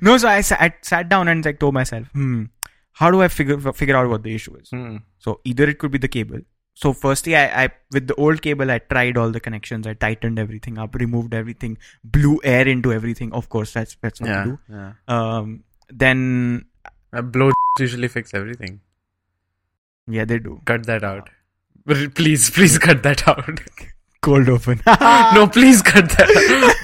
no, so I, sa- I sat down and like told myself, hmm, how do I figure figure out what the issue is? Hmm. So either it could be the cable. So firstly, I, I with the old cable, I tried all the connections. I tightened everything up, removed everything, blew air into everything. Of course, that's that's what Yeah. you do. yeah. Um, then A blow usually fix everything. yeah, they do Cut that out. Please, please cut that out. cold open. no, please cut that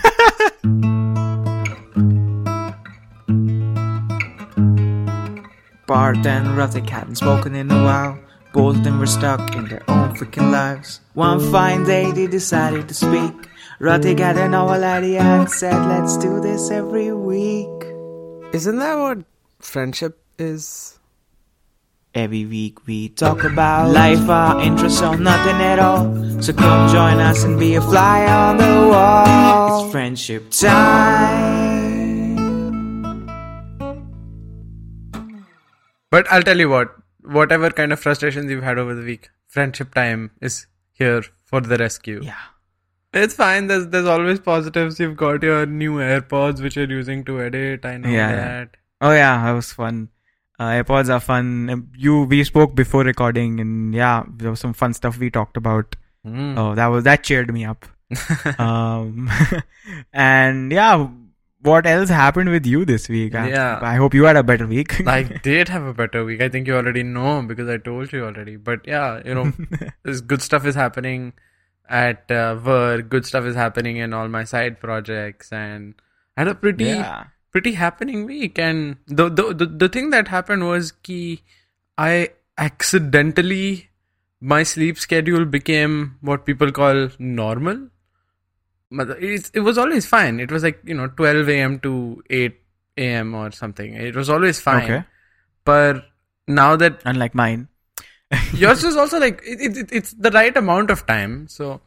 Parth and Ratik hadn't spoken in a while. Both of them were stuck in their own freaking lives. One fine day they decided to speak. Ratik had a novel idea and said, Let's do this every week. Isn't that what friendship is? Every week we talk about life, our interests, or nothing at all. So come join us and be a fly on the wall. It's friendship time. But I'll tell you what, whatever kind of frustrations you've had over the week, friendship time is here for the rescue. yeah. It's fine. There's there's always positives. You've got your new AirPods which you're using to edit. I know Yeah, yeah. that. Oh yeah, that was fun. Uh, AirPods are fun. Um, You we spoke before recording, and yeah, there was some fun stuff we talked about. Mm. Oh, that was that cheered me up. um, and yeah, what else happened with you this week? I- Yeah. I hope you had a better week. I did have a better week. I think you already know because I told you already. But yeah, you know, this good stuff is happening at uh, work. Good stuff is happening in all my side projects, and I had a pretty yeah. pretty happening week. And the the the, the thing that happened was ki I accidentally my sleep schedule became what people call normal. It's, it was always fine. It was like you know 12 a.m. to 8 a.m. or something. It was always fine. Okay. But now that Unlike mine, yours is also like it, it, it's the right amount of time. So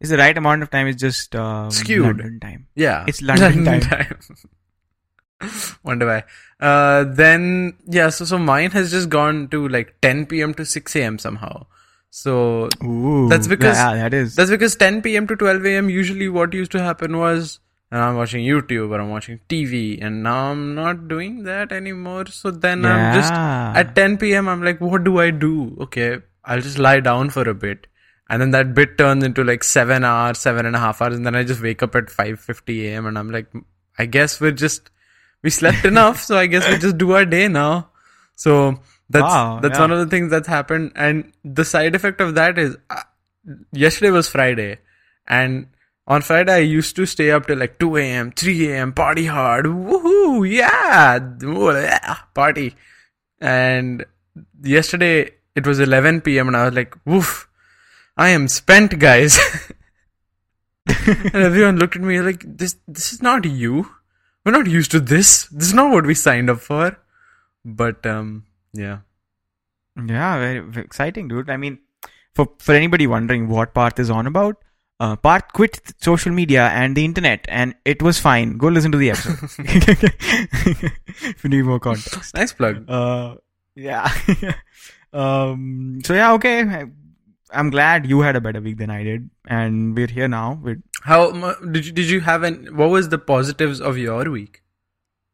it's the right amount of time. It's just um, Skewed. London time. yeah, It's London time. Wonder why. Uh, then yeah, so so mine has just gone to like 10 p.m. to 6 a.m. somehow. So Ooh, That's because- yeah, that is. That's because 10 p.m. to 12 a.m. usually what used to happen was and I'm watching YouTube or I'm watching TV and now I'm not doing that anymore. So then I'm just at 10 p.m. I'm like, what do I do? Okay, I'll just lie down for a bit. And then that bit turns into like seven hours, seven and a half hours. And then I just wake up at 5.50 a.m. and I'm like, I guess we're just, we slept enough. So I guess we just do our day now. So that's, Wow, that's yeah. one of the things that's happened. And the side effect of that is uh, yesterday was Friday, and on Friday I used to stay up till like 2 a.m., 3 a.m., party hard, woohoo, yeah, yeah, party. And yesterday it was 11 p.m. and I was like, woof, I am spent, guys. and everyone looked at me like, this, this is not you. We're not used to this. This is not what we signed up for. But um, yeah. Yeah, very, very exciting, dude. I mean, for for anybody wondering what Parth is on about, uh, Parth quit social media and the internet, and it was fine. Go listen to the episode if you need more context. Nice plug. Uh, yeah. um. So yeah, okay. I, I'm glad you had a better week than I did, and we're here now with How did you did you have an? What was the positives of your week?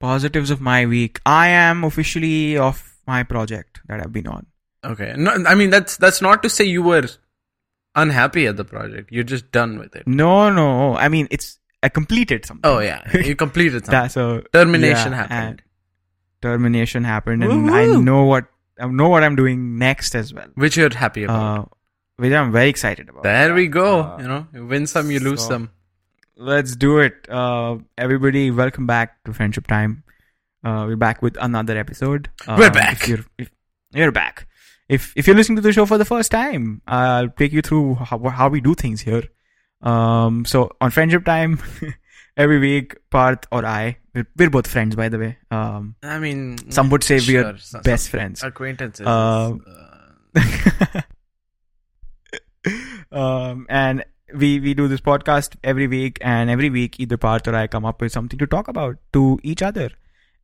positives of my week. I am officially off my project that I've been on. Okay, no, I mean that's that's not to say you were unhappy at the project. You're just done with it. No, no. I mean, it's I completed something. Oh yeah, you completed something. That's so Termination yeah, happened. termination happened, and I know what I know what I'm doing next as well. which you're happy about. Uh, which I'm very excited about. there we go. Uh, you know, you win some, you lose so- some. Let's do it. Uh, everybody, welcome back to Friendship Time. Uh, we're back with another episode. Uh, We're back. If you're, if, you're back. If if you're listening to the show for the first time, I'll take you through how, how we do things here. Um, so on Friendship Time, every week, Parth or I, we're, we're both friends, by the way. Um, I mean, some would say sure, we're some- best some friends. acquaintances. Uh, uh, um, and we we do this podcast every week, and every week either Parth or I come up with something to talk about to each other,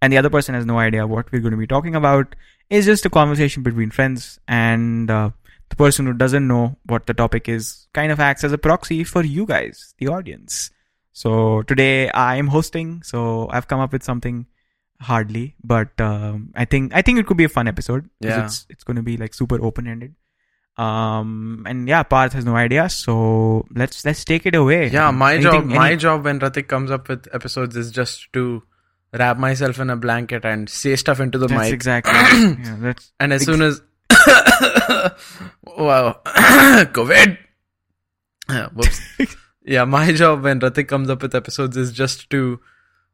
and the other person has no idea what we're going to be talking about. It's just a conversation between friends, and uh, the person who doesn't know what the topic is kind of acts as a proxy for you guys, the audience. So today I am hosting, so I've come up with something hardly, but um, I think I think it could be a fun episode. Yeah. it's it's going to be like super open ended. Um, and yeah, Parth has no idea, so let's let's take it away. Yeah, my Anything- job, my job when Ratik comes up with episodes is just to wrap myself in a blanket and say stuff into the That's mic. exactly. yeah, that's And as soon as wow, COVID. Yeah, whoops. yeah, my job when Ratik comes up with episodes is just to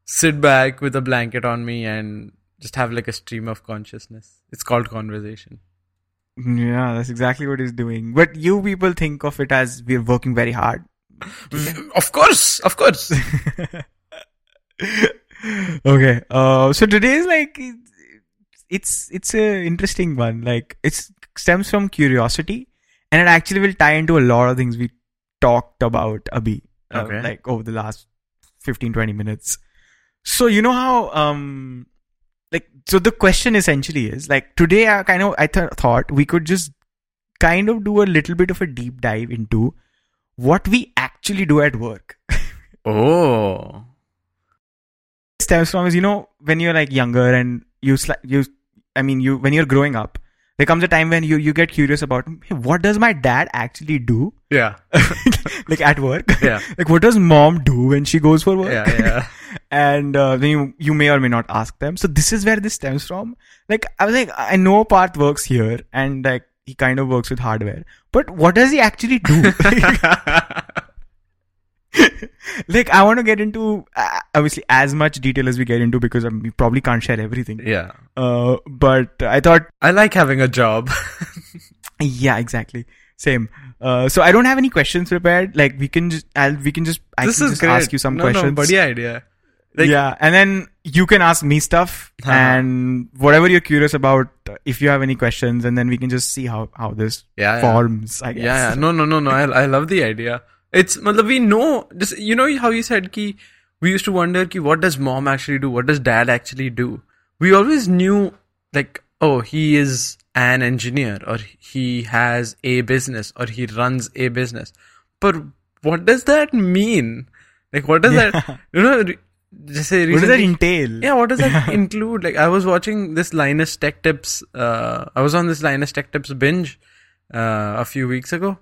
sit back with a blanket on me and just have like a stream of consciousness. It's called conversation. yeah, that's exactly what he's doing. But you people think of it as we're working very hard. Of course, of course. okay. Uh, so today is like it's it's a interesting one. Like it stems from curiosity, and it actually will tie into a lot of things we talked about, Abhi. uh, Okay. like over the last 15, 20 minutes. So you know how um like so the question essentially is like today I kind of I th- thought we could just kind of do a little bit of a deep dive into what we actually do at work. Oh. Stems from is you know when you're like younger and you sli- you I mean you when you're growing up there comes a time when you you get curious about hey, what does my dad actually do Yeah. like at work Yeah. like what does mom do when she goes for work Yeah, yeah. and uh, then you you may or may not ask them so this is where this stems from like i was like i know Parth works here and like he kind of works with hardware but what does he actually do like i want to get into uh, obviously as much detail as we get into because um, we probably can't share everything yeah. uh, but i thought I like having a job. yeah exactly same uh, so i don't have any questions prepared like we can just I'll, we can just i this can is just great. ask you some no, questions No, badhiya idea. Like- yeah, and then you can ask me stuff Uh-huh. and whatever you're curious about. If you have any questions, and then we can just see how how this Yeah, yeah. forms. I guess. Yeah, yeah. No, no, no, no. I, I love the idea. It's, matlab, we know, just, you know how you said ki, we used to wonder ki, what does mom actually do? What does dad actually do? We always knew, like, oh, he is an engineer or he has a business or he runs a business. But what does that mean? Like, what does that, you know, just say What does that entail? yeah, what does that include? Like, I was watching this Linus Tech Tips. Uh, I was on this Linus Tech Tips binge uh, a few weeks ago,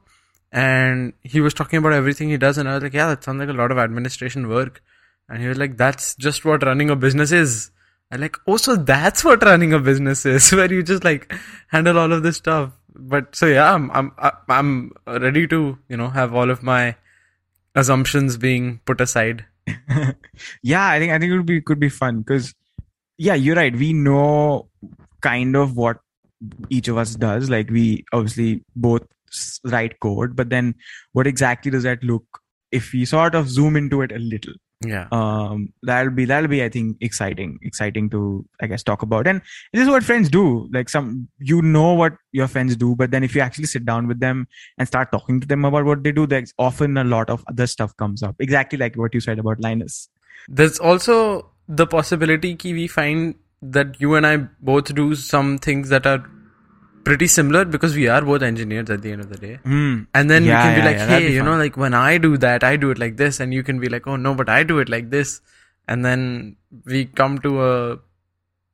and he was talking about everything he does, and I was like, "Yeah, that sounds like a lot of administration work." And he was like, "That's just what running a business is." I like, oh, so that's what running a business is, where you just like handle all of this stuff. But so yeah, I'm I'm I'm ready to you know have all of my assumptions being put aside. yeah, I think I think it would be could be fun because yeah, you're right. We know kind of what each of us does. Like we obviously both write code, but then what exactly does that look? If we sort of zoom into it a little, Yeah. um that'll be that'll be i think exciting exciting to i guess talk about and this is what friends do like some you know what your friends do but then if you actually sit down with them and start talking to them about what they do there's often a lot of other stuff comes up exactly like what you said about linus There's also the possibility ki we find that you and I both do some things that are pretty similar because we are both engineers at the end of the day. Hmm. And then Yeah, we can be yeah, like, yeah, hey, you know, like when I do that, I do it like this. And you can be like, oh no, but I do it like this. And then we come to a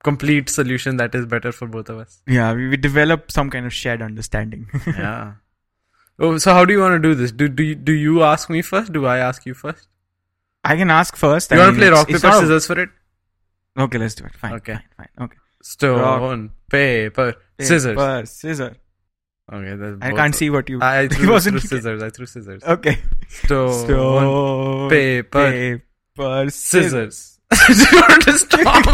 complete solution that is better for both of us. yeah we, we develop some kind of shared understanding yeah. Oh, so how do you want to do this? Do do you, do you ask me first? Do I ask you first? i can ask first You I want to play rock paper scissors for it? okay let's do it fine Okay. fine, fine okay Stone, paper, scissors. Paper, scissors Okay, that's i can't see what you I threw, wasn't- threw scissors. I threw scissors. okay Stone, Stone, paper, paper, scissors. scissors. Do you want to stop?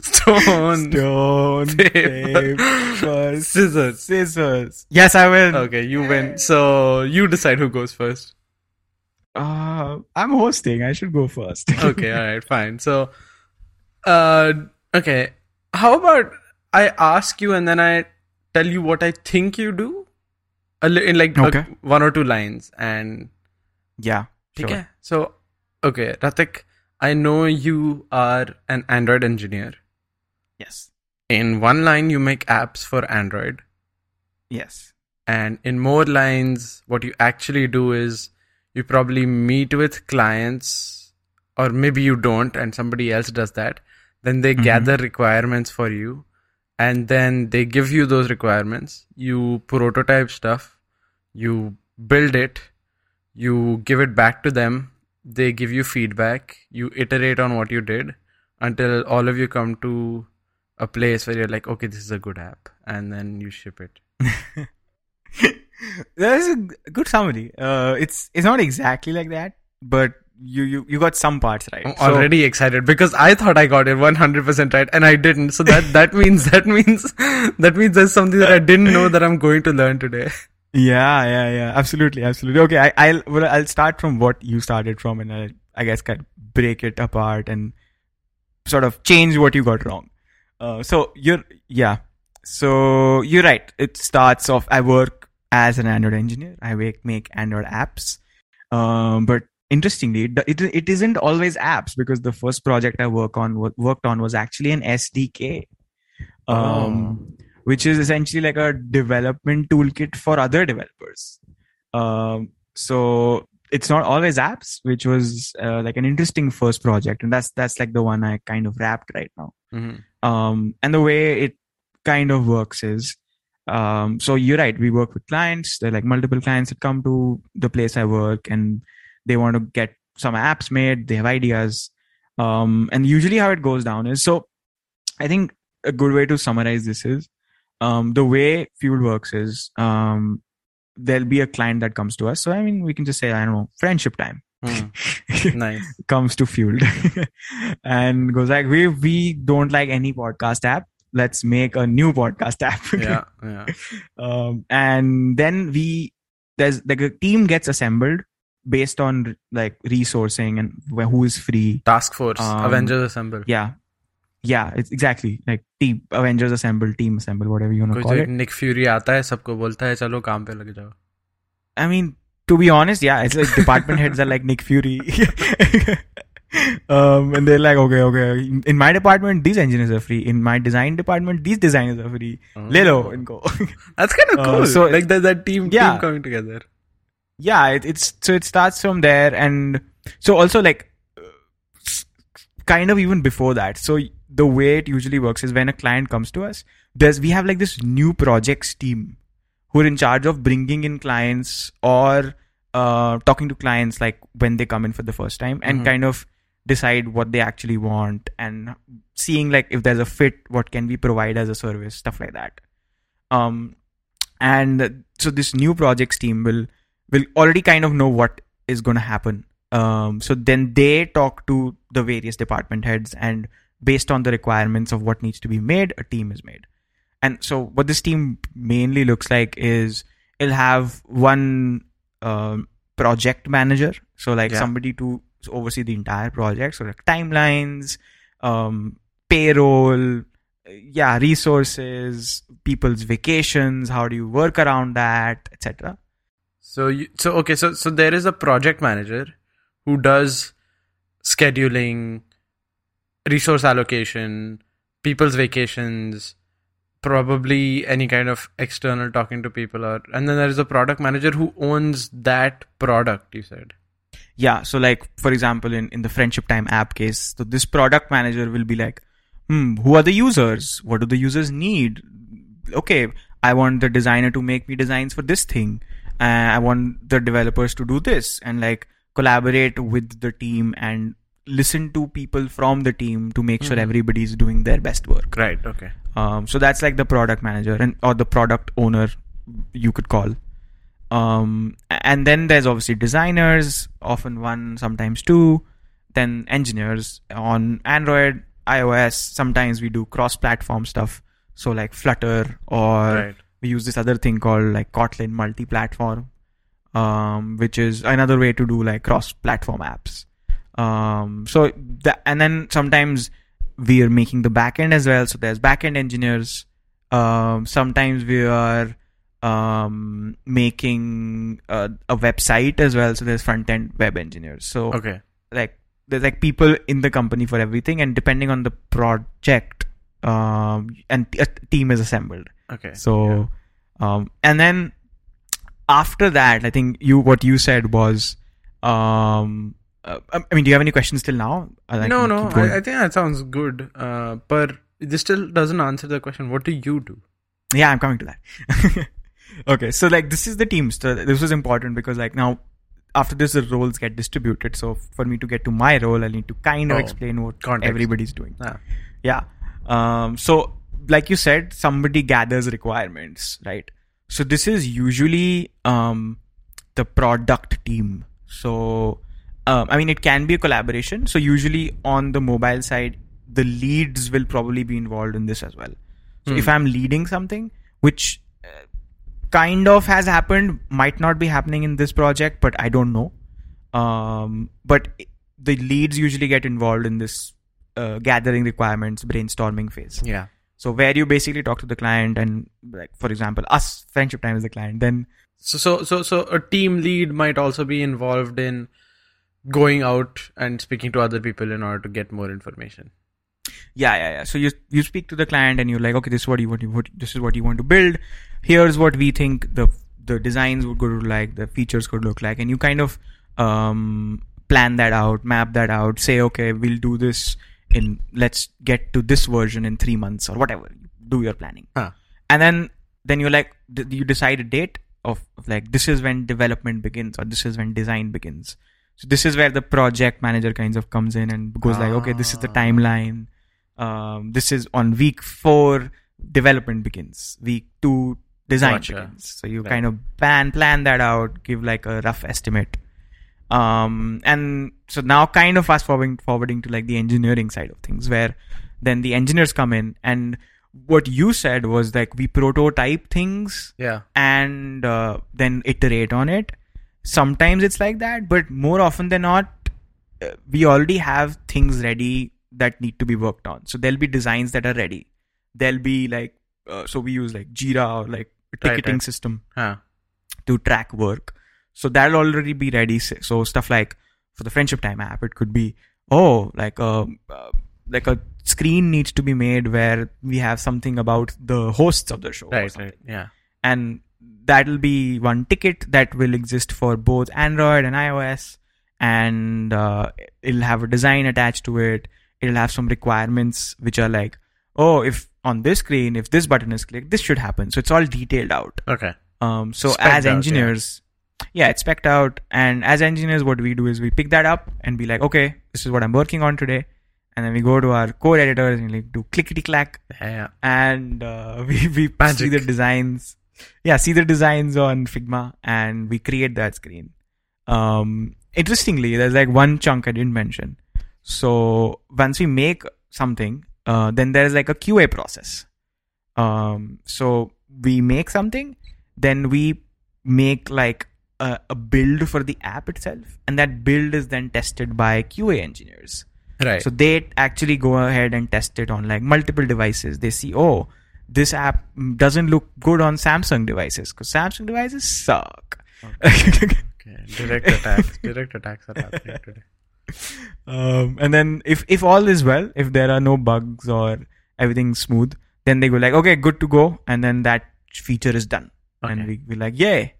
Stone, Stone, paper, paper, scissors. scissors. Yes, I win. Okay, you win. So you decide who goes first. Uh, I'm hosting. I should go first. Okay, all right, fine. So, uh, okay. How about I ask you and then I tell you what I think you do, in like Okay. one or two lines, and yeah. Sure. Okay. So, okay, Ratik, I know you are an Android engineer. Yes. In one line, you make apps for Android. Yes. And in more lines, what you actually do is you probably meet with clients or maybe you don't, and somebody else does that. Then they gather requirements for you, and then they give you those requirements. You prototype stuff, you build it, you give it back to them. They give you feedback. You iterate on what you did until all of you come to a place where you're like, okay, this is a good app, and then you ship it. That's a good summary. Uh, it's it's not exactly like that, but you you, you got some parts right. I'm So- already excited because I thought I got it 100% right and I didn't. So that that means that means that means there's something that I didn't know that I'm going to learn today. Yeah, yeah, yeah. Absolutely, absolutely. Okay, I, I'll well, I'll start from what you started from, and I, I guess kind of break it apart and sort of change what you got wrong. Uh, so you're yeah. So you're right. It starts off. I work as an Android engineer. I make make Android apps. Um, but interestingly, it, it isn't always apps because the first project I work on worked on was actually an SDK. Um, which is essentially like a development toolkit for other developers. Um, so it's not always apps, which was uh, like an interesting first project, and that's that's like the one I kind of wrapped right now. Mhm. Um, and the way it kind of works is, um, so you're right. We work with clients. There are like multiple clients that come to the place I work, and they want to get some apps made. They have ideas, um, and usually how it goes down is so. I think a good way to summarize this is um, the way Fueled works is um, there'll be a client that comes to us. So I mean, we can just say I don't know, friendship time Hmm. Nice. comes to Fueled and goes like, we we don't like any podcast app. Let's make a new podcast app. Yeah, yeah. um, and then we there's like a team gets assembled based on like resourcing and wh- who is free Task Force, Um, Avengers Assemble. yeah yeah it's exactly like team avengers assemble team assemble whatever you want to कोई call तो it Nick Fury आता है सबको बोलता है चलो काम पे लग जाओ i mean to be honest yeah it's like department heads are like nick fury um and they're like okay okay in, in my department these engineers are free in my design department these designers are free le lo inko That's kind of Uh, cool. so- like that, that team, Yeah. team coming together. yeah it, it's so it starts from there and so also like uh, kind of even before that so the way it usually works is when a client comes to us there's we have like this new projects team who are in charge of bringing in clients or uh, talking to clients like when they come in for the first time and Mhm. kind of decide what they actually want and seeing like if there's a fit what can we provide as a service stuff like that um and so this new projects team will will already kind of know what is going to happen. Um, so then they talk to the various department heads, and based on the requirements of what needs to be made, a team is made. And so what this team mainly looks like is it'll have one um, project manager, so like Yeah. somebody to oversee the entire project, so like timelines, um, payroll, yeah, resources, people's vacations, how do you work around that, etc. So you, so okay, so so there is a project manager who does scheduling, resource allocation, people's vacations, probably any kind of external talking to people or and then there is a product manager who owns that product, you said. yeah so like for example in, in the friendship time app case so this product manager will be like hmm who are the users? What do the users need? Okay i want the designer to make me designs for this thing i want the developers to do this and like collaborate with the team and listen to people from the team to make sure Mhm. everybody's doing their best work Right, okay. um, so that's like the product manager and or the product owner you could call um, and then there's obviously designers often one sometimes two then engineers on android ios sometimes we do cross platform stuff so like flutter or right. We use this other thing called like kotlin multi-platform um, which is another way to do like cross-platform apps. Um, so that and then sometimes we are making the backend as well. So there's backend engineers. Um, sometimes we are um, making a, a website as well. So there's front-end web engineers. So Okay. like there's like people in the company for everything. And depending on the project um, and a team is assembled Okay. so, um, and then after that, I think you what you said was, um, uh, I mean, do you have any questions till now? Like no, no. I, I think that sounds good. Uh, but this still doesn't answer the question. What do you do? yeah, I'm coming to that. okay, so like this is the team. So this was important because like now after this the roles get distributed. So for me to get to my role, I need to kind of Oh, explain what context. everybody's doing. Ah. Yeah. Um, so, like you said, somebody gathers requirements, right? So this is usually um, the product team. So, um, I mean, it can be a collaboration. So usually on the mobile side, the leads will probably be involved in this as well. So if I'm leading something, which uh, kind of has happened, might not be happening in this project, but I don't know. Um, but the leads usually get involved in this uh, gathering requirements, brainstorming phase. Yeah. So where you basically talk to the client and like, for example, us, friendship time is the client. Then So, so, so, so a team lead might also be involved in going out and speaking to other people in order to get more information. yeah, yeah, yeah. So you you speak to the client and you're like, okay, this is what you want. You, what, this is what you want to build. Here's what we think the the designs would go to like, the features could look like, and you kind of um, plan that out, map that out. Say, okay, we'll do this in. Let's get to this version in three months or whatever. Do your planning. Huh. and then then you're like d- you decide a date of, of like this is when development begins or this is when design begins so this is where the project manager kinds of comes in and goes like okay this is the Ah. timeline um, this is on week four development begins week two design Gotcha. begins so you Right. kind of plan plan that out give like a rough estimate um, and so now kind of fast forwarding forwarding to like the engineering side of things where then the engineers come in and what you said was like we prototype things Yeah. and uh, then iterate on it sometimes it's like that but more often than not uh, we already have things ready that need to be worked on so there'll be designs that are ready there'll be like uh, so we use like jira or like a Right, ticketing right. system Huh. to track work. So that'll already be ready. So stuff like for the friendship time app, it could be oh like a uh, like a screen needs to be made where we have something about the hosts of the show, or Right. something. Right. Yeah. and that'll be one ticket that will exist for both Android and iOS, and uh, it'll have a design attached to it. It'll have some requirements which are like, oh, if on this screen, if this button is clicked, this should happen. So it's all detailed out. Okay. Um, so as engineers, yeah. it's spec'd out. And as engineers, what we do is we pick that up and be like, okay, this is what I'm working on today. And then we go to our code editors and like do clickety clack, Yeah. and uh, we we see the designs. Yeah, see the designs on Figma, and we create that screen. Um, interestingly, there's like one chunk I didn't mention. So once we make something, uh, then there's like a QA process. Um, so we make something, then we make like a, a build for the app itself, and that build is then tested by QA engineers. Right. So they actually go ahead and test it on like multiple devices. They see, oh, this app doesn't look good on Samsung devices because Samsung devices suck. okay. Direct attacks. Direct attacks are happening today. um, and then if if all is well, if there are no bugs or everything's smooth, then they go like, okay, good to go, and then that feature is done, and Okay. we we like, yay,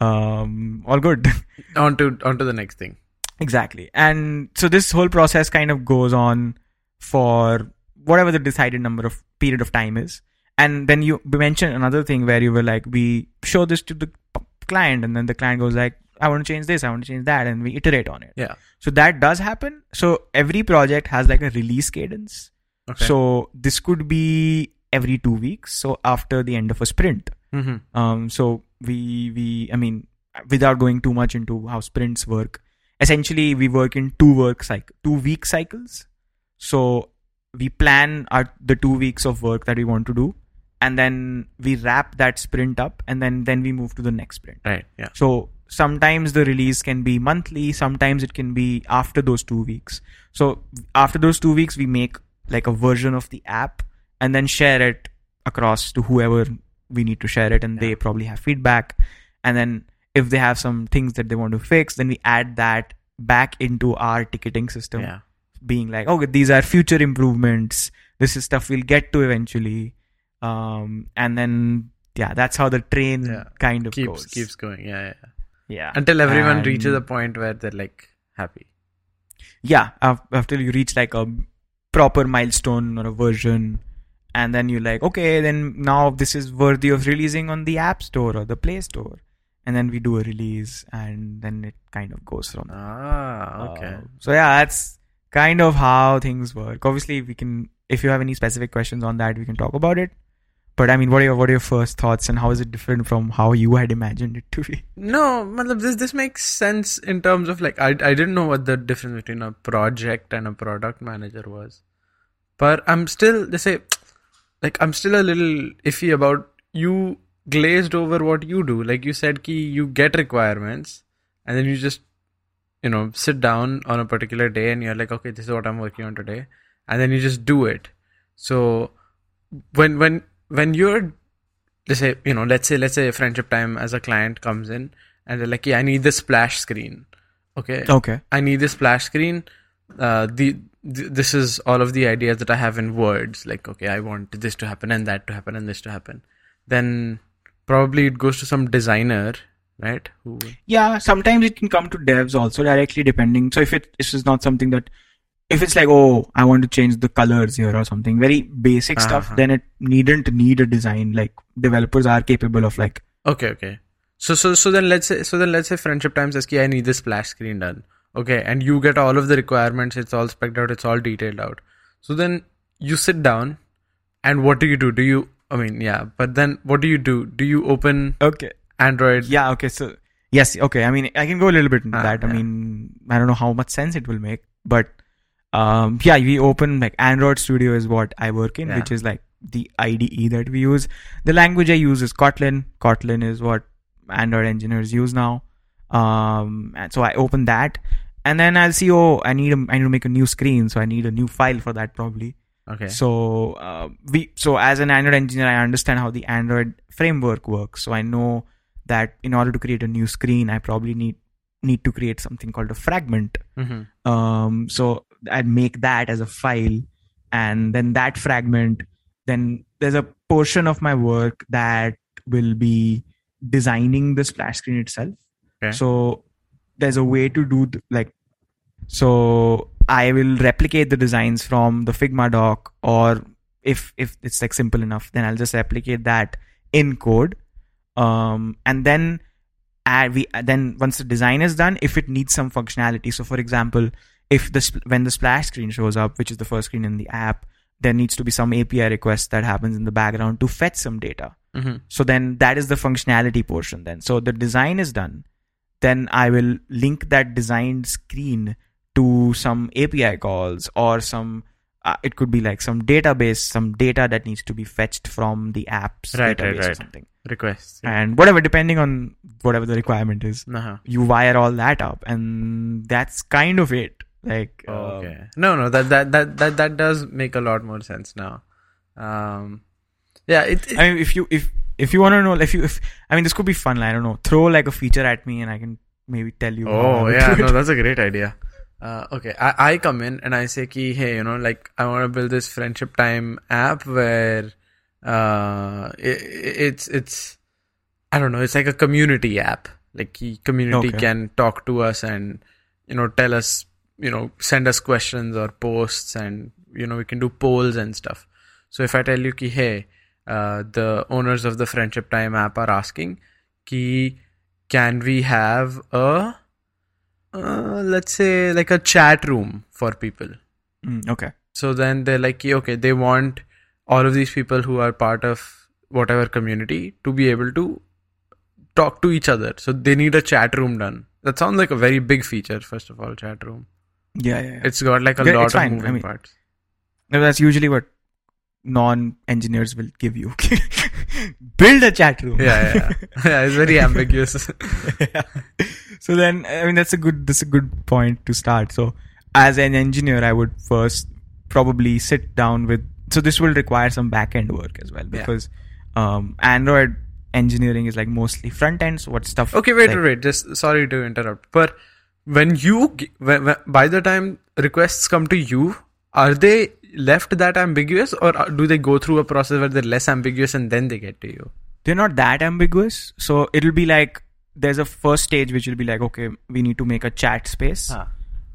um, all good. On to on to the next thing. Exactly. And so this whole process kind of goes on for whatever the decided number of period of time is. And then you mentioned another thing where you were like, we show this to the client, and then the client goes like, I want to change this, I want to change that, and we iterate on it. Yeah. So that does happen. So every project has like a release cadence. Okay. So this could be every two weeks. So after the end of a sprint. hmm Um, so we we I mean, without going too much into how sprints work, essentially we work in two work cycle, two week cycles. So we plan our the two weeks of work that we want to do, and then we wrap that sprint up, and then then we move to the next sprint. Right. Yeah. So sometimes the release can be monthly, sometimes it can be after those two weeks. So after those two weeks, we make like a version of the app and then share it across to whoever we need to share it, and they probably have feedback. And then if they have some things that they want to fix, then we add that back into our ticketing system Yeah. being like, okay, these are future improvements. This is stuff we'll get to eventually. Um, and then yeah, that's how the train Yeah. kind of Keeps goes. keeps going. Yeah. Yeah. yeah. yeah. Until everyone reaches And- a point where they're like happy. yeah after you reach like a proper milestone or a version and then you're like okay then now this is worthy of releasing on the app store or the play store. And then we do a release and then it kind of goes from there. Ah, okay. Uh, so yeah that's kind of how things work. Obviously we can if you have any specific questions on that we can talk about it. But i mean what are your what are your first thoughts and how is it different from how you had imagined it to be? No, matlab, this this makes sense in terms of like I I didn't know what the difference between a project and a product manager was, but I'm still they say like I'm still a little iffy about you glazed over what you do. Like you said, ki you get requirements and then you just you know sit down on a particular day and you're like okay this is what I'm working on today. And then you just do it. So when when when you're let's say you know let's say let's say a friendship time as a client comes in and they're like yeah i need this splash screen. Okay? Okay. I need this splash screen. Uh the th- this is all of the ideas that i have in words like okay i want this to happen and that to happen and this to happen then probably it goes to some designer right who Yeah, sometimes it can come to devs also directly, depending. So if it this is not something that, if it's like, oh, I want to change the colors here or something, very basic stuff, Uh-huh. then it needn't need a design. Like developers are capable of like, okay okay so so so then let's say so then let's say friendship time says i need this splash screen done okay and you get all of the requirements it's all spec'd out it's all detailed out so then you sit down and what do you do do you i mean yeah but then what do you do do you open okay, android yeah, okay, so yes, okay. I mean, I can go a little bit into Ah, that. I mean, I don't know how much sense it will make, but um, yeah, we open like Android Studio is what I work in, Yeah. which is like the IDE that we use. The language I use is Kotlin. Kotlin is what Android engineers use now. Um, and so I open that, and then I'll see. Oh, I need a, I need to make a new screen, so I need a new file for that probably. okay So uh, we so as an Android engineer, I understand how the Android framework works. So I know that in order to create a new screen, I probably need need to create something called a fragment. hmm Um, so I'd make that as a file, and then that fragment. Then there's a portion of my work that will be designing the splash screen itself. Okay. So there's a way to do th- like so I will replicate the designs from the Figma doc, or if if it's like simple enough, then I'll just replicate that in code. Um, and then add we then once the design is done, if it needs some functionality. So for example, if the spl- when the splash screen shows up, which is the first screen in the app, there needs to be some API request that happens in the background to fetch some data. hmm So then that is the functionality portion then. So the design is done. Then I will link that designed screen to some API calls or some uh, it could be like some database, some data that needs to be fetched from the app's Right, database right, or right. something. requests And whatever, depending on whatever the requirement is, uh-huh. you wire all that up, and that's kind of it. Like, um, okay no no that, that that that that does make a lot more sense now um yeah it, it- I mean, if you if if you want to know, if you if I mean, this could be fun. I don't know. Throw like a feature at me, and I can maybe tell you. Oh yeah, no, that's a great idea. Uh, okay, I, I come in and I say, "Ki hey, you know, like I want to build this friendship time app where, uh, it, it's it's, I don't know, it's like a community app. Like community Okay. can talk to us and, you know, tell us, you know, send us questions or posts, and you know, we can do polls and stuff. So if I tell you, ki hey, the owners of the friendship time app are asking, ki can we have a uh, let's say like a chat room for people Mm, okay. so then they're like okay they want all of these people who are part of whatever community to be able to talk to each other so they need a chat room done that sounds like a very big feature first of all chat room Yeah, yeah. yeah. it's got like a Yeah, lot of fine. I moving mean- parts No, that's usually what non-engineers will give you. Build a chat room. yeah yeah yeah it's very ambiguous Yeah. So then, I mean, that's a good that's a good point to start. So, as an engineer, I would first probably sit down with. So this will require some back end work as well Yeah. because um, Android engineering is like mostly front end. So what stuff? Okay, wait, like- wait, wait. Just sorry to interrupt, but when you when, when, by the time requests come to you, are they left that ambiguous, or do they go through a process where they're less ambiguous and then they get to you? they're not that ambiguous. So it'll be like there's a first stage which will be like, okay, we need to make a chat space.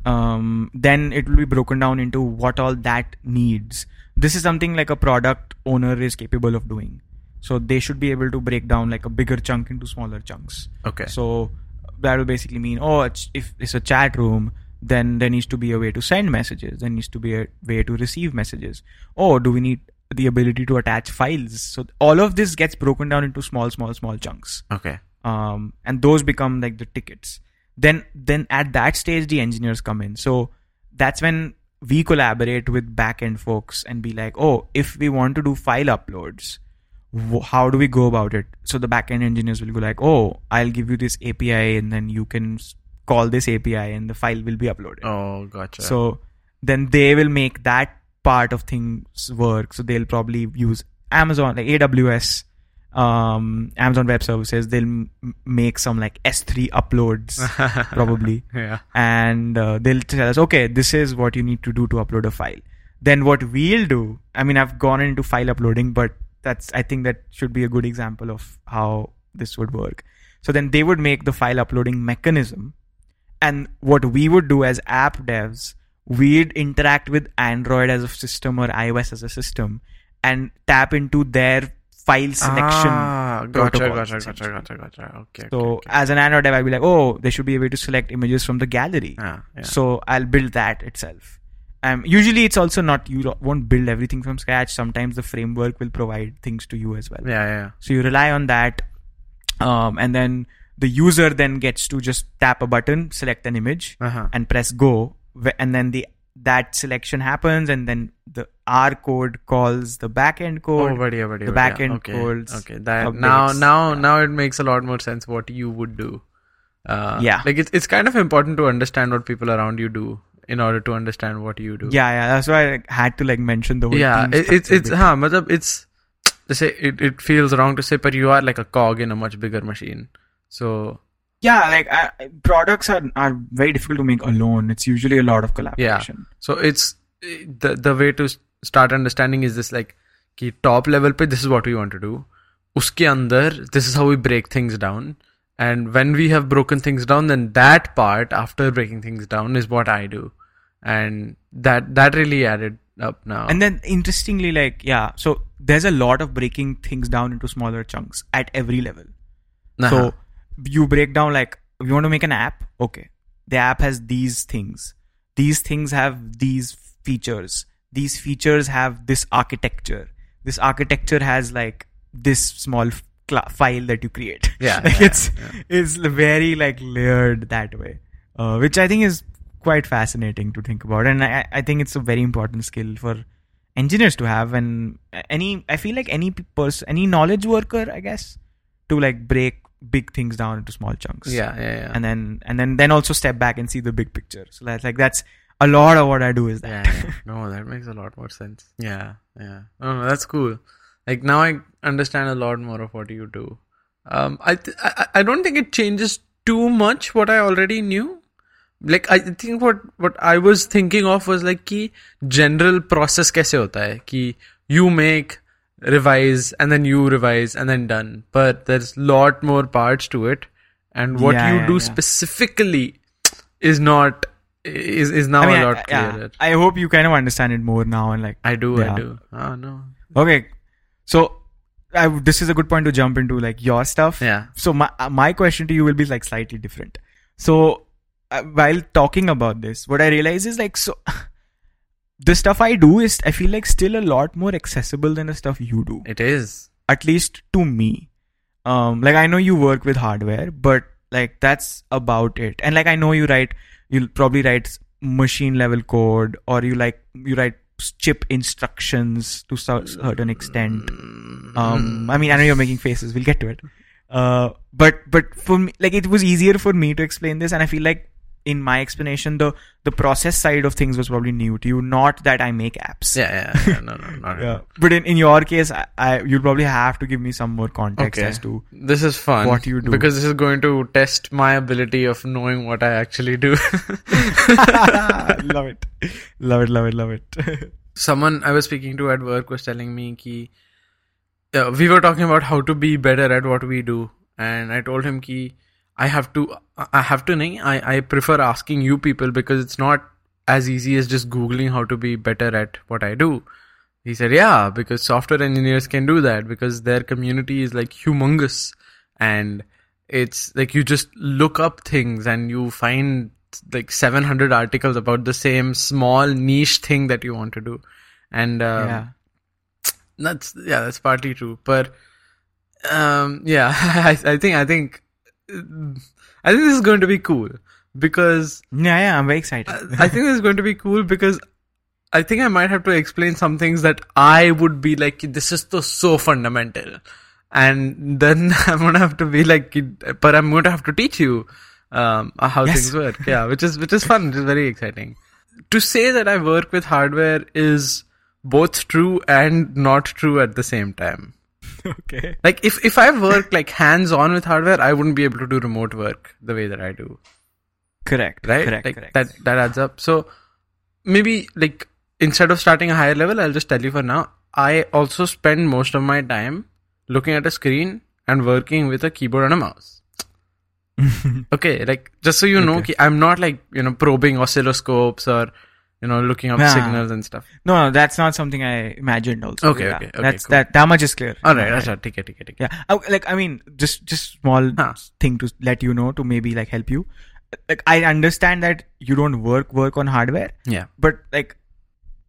um, then it will be broken down into what all that needs. This is something like a product owner is capable of doing. So they should be able to break down like a bigger chunk into smaller chunks. Okay. So that will basically mean, oh, it's, if it's a chat room, then there needs to be a way to send messages. There needs to be a way to receive messages. Or do we need the ability to attach files? So all of this gets broken down into small, small, small chunks Okay. um, and those become like the tickets then then at that stage the engineers come in so that's when we collaborate with backend folks and be like oh if we want to do file uploads how do we go about it so the backend engineers will go like oh i'll give you this api and then you can call this api and the file will be uploaded Oh, gotcha. so then they will make that part of things work. So they'll probably use Amazon, like AWS, um, Amazon Web Services. They'll m- make some like S3 uploads probably, yeah. and uh, they'll tell us, okay, this is what you need to do to upload a file. Then what we'll do, I mean, I've gone into file uploading, but that's I think that should be a good example of how this would work. So then they would make the file uploading mechanism and what we would do as app devs we'd interact with android as a system or ios as a system and tap into their file selection Ah, gotcha, gotcha, gotcha, gotcha, gotcha. Okay. so okay, okay. as an android dev i'd be like oh there should be a way to select images from the gallery Ah, yeah. so i'll build that itself um, usually it's also not you won't build everything from scratch sometimes the framework will provide things to you as well yeah, yeah. so you rely on that, um, and then the user then gets to just tap a button, select an image, Uh-huh. and press go, and then the that selection happens, and then the R code calls the backend code. Oh, buddy, buddy, the buddy. backend okay. codes Okay, that updates. now, now, now it makes a lot more sense what you would do. Uh, Yeah. like it's it's kind of important to understand what people around you do in order to understand what you do. Yeah, yeah. That's why I had to like mention the whole. yeah. It, it's it's huh, matlab it's say it, it feels wrong to say, but you are like a cog in a much bigger machine. So yeah. Like I, I- products are are very difficult to make alone. It's usually a lot of collaboration. So it's the the way to s- start understanding is this like कि top level पे this is what we want to do. उसके अंदर this is how we break things down. And when we have broken things down, then that part after breaking things down is what I do. And that that really added up now. And then interestingly, like yeah, so there's a lot of breaking things down into smaller chunks at every level. Uh-huh. So you break down like you want to make an app. Okay, the app has these things. These things have these features. These features have this architecture. This architecture has like this small cla file that you create. Yeah, like yeah, it's it's very like layered that way, uh, which I think is quite fascinating to think about, and I I think it's a very important skill for engineers to have and any i feel like any person any knowledge worker i guess to like break big things down into small chunks yeah, yeah, yeah. and then and then then also step back and see the big picture so that's like that's a lot of what i do is that yeah, yeah. No, that makes a lot more sense. Yeah, yeah. Oh, no, that's cool. Like now I understand a lot more of what you do. Um, I, th- I I don't think it changes too much what I already knew. Like I think what what I was thinking of was like कि general process कैसे होता है कि you make revise and then you revise and then done. But there's lot more parts to it, and what Yeah, you yeah, do yeah. specifically is not is is now I mean, a lot clearer. I hope you kind of understand it more now and like I do. I do. Oh no. okay so I, this is a good point to jump into like your stuff Yeah. so my uh, my question to you will be like slightly different so uh, while talking about this what i realize is like so the stuff i do is i feel like still a lot more accessible than the stuff you do. It is. at least to me. Um like i know you work with hardware but like that's about it. And like i know you write you'll probably write machine level code or you like you write chip instructions to a certain extent. Um i mean i know you're making faces. We'll get to it. Uh but but for me like it was easier for me to explain this and i feel like in my explanation the the process side of things was probably new to you not that i make apps Yeah, yeah. yeah. No, no, not at yeah but in, in your case I, I you'll probably have to give me some more context Okay. as to This is fun. What you do. Because this is going to test my ability of knowing what I actually do. love it love it love it love it Someone I was speaking to at work was telling me ki, uh, we were talking about how to be better at what we do. And I told him ki, I have to I have to nahi, I I prefer asking you people because it's not as easy as just googling how to be better at what I do. He said, "Yeah, because software engineers can do that because their community is like humongous and it's like you just look up things and you find like 700 articles about the same small niche thing that you want to do." And um, yeah. that's yeah, that's partly true. But um, yeah, I, I think I think I think this is going to be cool because Yeah, yeah, I'm very excited. I think this is going to be cool because I think I might have to explain some things that I would be like, this is so, fundamental. And then I'm gonna have to be like, but I'm going to have to teach you um, how Yes. things work. Yeah, which is which is fun. It is very exciting. To say that I work with hardware is both true and not true at the same time. Okay. Like if if I work like hands on with hardware, I wouldn't be able to do remote work the way that I do Correct. right Correct. like correct. that that adds up so maybe like instead of starting a higher level i'll just tell you for now i also spend most of my time looking at a screen and working with a keyboard and a mouse okay like just so you know Okay. i'm not like you know probing oscilloscopes or you know looking up Nah. signals and stuff No, no, that's not something I imagined. Also. Okay, Yeah, okay, okay, That's cool. that. That much is clear. all right that's right take it take it take it Yeah. Oh, like I mean, just just small Huh. thing to let you know to maybe like help you. Like I understand that you don't work work on hardware, yeah but like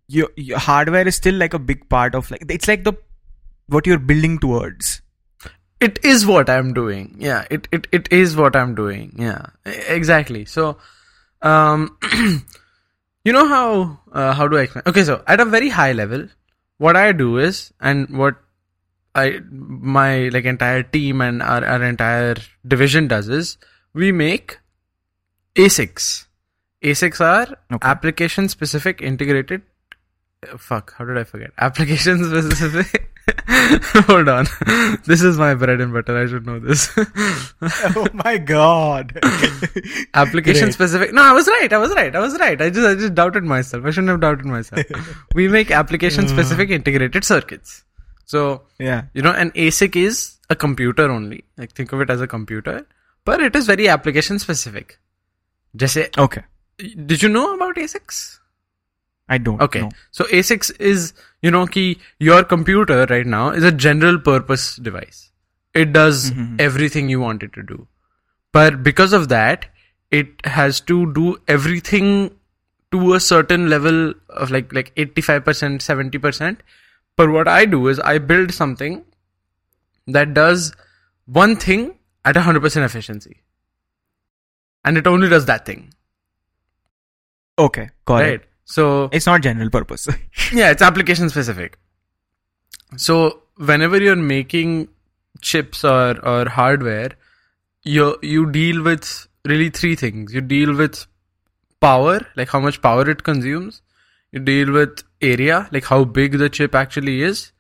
your, your hardware is still like a big part of like it's like the what you're building towards. it is what I'm doing. Yeah, it, it, it is what I'm doing. Yeah, exactly. So, um, you know how, uh, how do I explain? Okay, so at a very high level, what I do is, and what I, my like entire team and our, our entire division does is, we make ASICs. ASICs are Okay. application specific integrated. Fuck, how did I forget? Application specific. Hold on. This is my bread and butter. I should know this. oh my god. application Great. specific. No, I was right. I was right. I was right. I just I just doubted myself. I shouldn't have doubted myself. we make application mm. specific integrated circuits. So yeah. you know, an ASIC is a computer only. Like think of it as a computer, but it is very application specific. Jesse, Okay. did you know about ASICs? I don't. Okay. know. So ASICs is, you know, ki your computer right now is a general purpose device. It does mm-hmm, mm-hmm. everything you want it to do. But because of that, it has to do everything to a certain level of like like 85%, 70%. But what I do is I build something that does one thing at 100% efficiency. And it only does that thing. Okay. Got right? it. So It's not general purpose. yeah, it's application specific. So whenever you're making chips or, or hardware, you you deal with really three things. You deal with power, like how much power it consumes. You deal with area, like how big the chip actually is.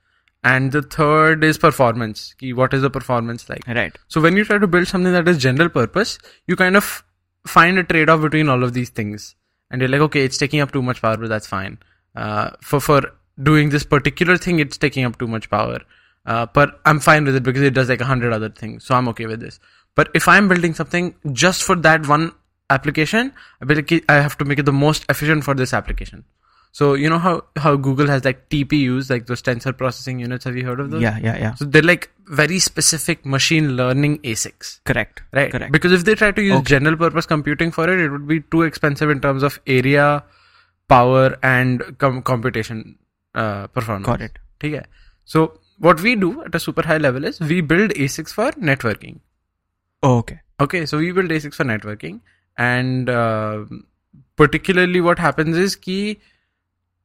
And the third is performance. Ki What is the performance like? right. So when you try to build something that is general purpose, you kind of find a trade-off between all of these things, and you're like, okay, it's taking up too much power, but that's fine. Uh, for for doing this particular thing, it's taking up too much power, uh, but I'm fine with it because it does like a hundred other things, so I'm okay with this. But if I'm building something just for that one application, I have to make it the most efficient for this application. So you know how how Google has like TPUs, like those tensor processing units. Have you heard of those? Yeah. Yeah. Yeah. So they're like very specific machine learning ASICs. Correct. Right. Correct. Because if they try to use Okay. general purpose computing for it, it would be too expensive in terms of area, power, and com- computation uh, performance. Got it. Okay. So what we do at a super high level is we build ASICs for networking. Oh, okay. Okay, so we build ASICs for networking, and uh, particularly what happens is key.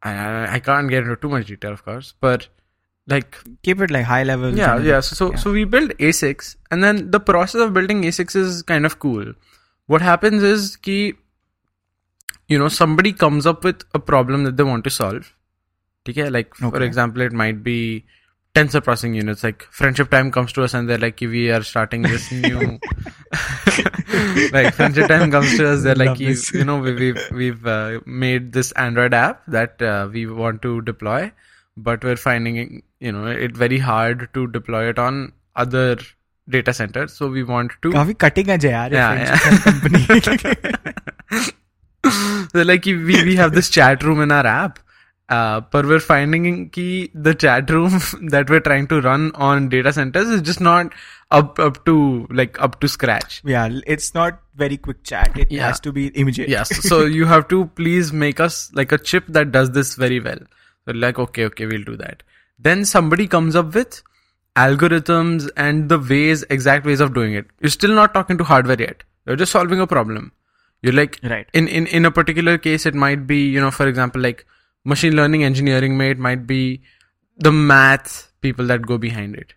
I, I can't get into too much detail, of course, but like Keep it like high level. yeah yeah so so, Yeah. so we build asics and then the process of building asics is kind of cool what happens is ki you know somebody comes up with a problem that they want to solve okay like for example it might be tensor processing units like friendship time comes to us and they're like "Ki we are starting this new like friendship time comes to us they're like Love "Ki, this. you know we, we've we've uh, made this android app that uh, we want to deploy but we're finding it, you know it very hard to deploy it on other data center. So we want to काफी cutting है यार ये Yeah, French company so like we, we have this chat room in our app uh, but we're finding ki the chat room that we're trying to run on data centers is just not up up to like up to scratch. Yeah it's not very quick chat. It Yeah. has to be immediate. Yes. So you have to please make us like a chip that does this very well. So like okay okay we'll do that. Then somebody comes up with algorithms and the ways exact ways of doing it. You're still not talking to hardware yet. You're just solving a problem. You're like Right. in, in in a particular case it might be you know for example like machine learning engineering may it might be the math people that go behind it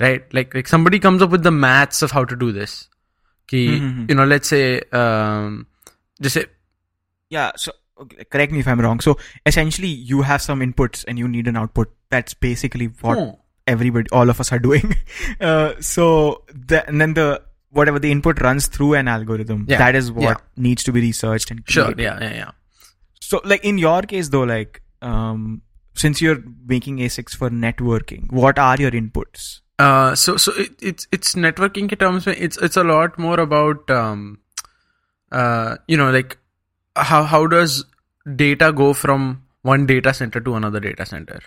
right? Like like somebody comes up with the maths of how to do this. Ki, Mhm. you know let's say um just say yeah so okay, correct me if i'm wrong. So essentially you have some inputs and you need an output. That's basically what Hmm. everybody all of us are doing. Uh, so the, and then the whatever the input runs through an algorithm. Yeah, that is what yeah. needs to be researched and sure. yeah yeah yeah so like in your case though like um since you're making asics for networking what are your inputs? Uh so so it, it's it's networking ke terms mein, it's it's a lot more about um uh you know like how how does data go from one data center to another data center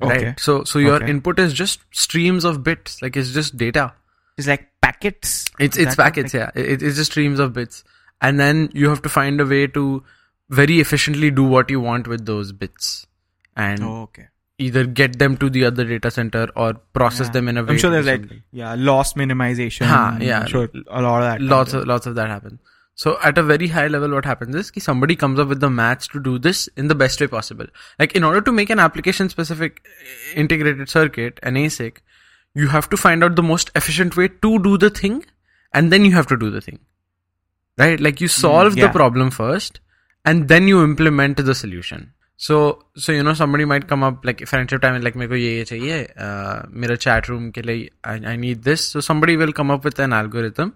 right? Okay. so so your Okay. input is just streams of bits like it's just data. It's like packets? It's Is it's packets like- yeah. It, it's just streams of bits. And then you have to find a way to very efficiently do what you want with those bits and oh, okay. either get them to the other data center or process Yeah. them in a way i'm sure there's like yeah loss minimization yeah. I'm sure a lot of that lots of lots of that happens. So at a very high level what happens is ki somebody comes up with the maths to do this in the best way possible. Like in order to make an application specific eh, integrated circuit an asic you have to find out the most efficient way to do the thing and then you have to do the thing. Right? Like you solve the yeah. problem first and then you implement the solution so so you know somebody might come up like friendship time like मेरे को ये ये चाहिए uh, मेरा chat room के लिए I, I need this so somebody will come up with an algorithm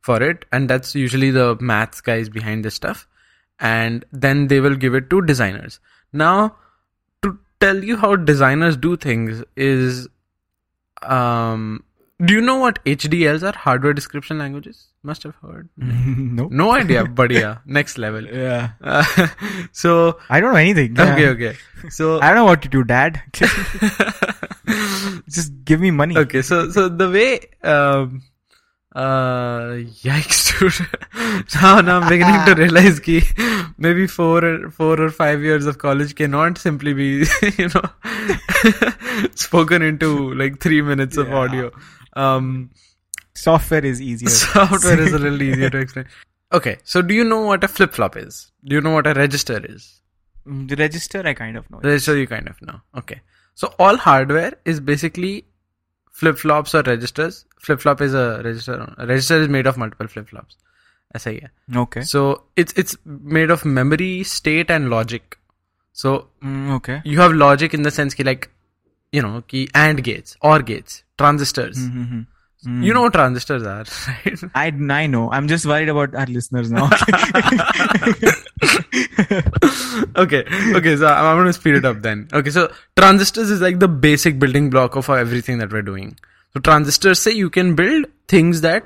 for it and that's usually the maths guys behind this stuff and then they will give it to designers now to tell you how designers do things is um do you know what hdls are hardware description languages must have heard. No no idea. But yeah next level. Yeah. Uh, so i don't know anything. Okay Yeah. okay. So i don't know what to do dad. Just give me money. Okay so so the way um uh yikes dude. Now, now i'm beginning to realize ki maybe four or four or five years of college cannot simply be you know spoken into like three minutes of audio. Um software is easier software is a little easier to explain okay so do you know what a flip-flop is do you know what a register is Mm, the register i kind of know Register you kind of know. Okay. So all hardware is basically flip flops or registers. Flip flop is a register. A register is made of multiple flip flops. ऐसा ही है. okay So it's it's made of memory, state, and logic. So Mm, okay you have logic in the sense ki like, you know, ki and gates, or gates, Mhm. You know what transistors are, right? I, I know. I'm just worried about our listeners now. okay, okay. So I'm going to speed it up then. Okay, so transistors is like the basic building block of everything that we're doing. So transistors say you can build things that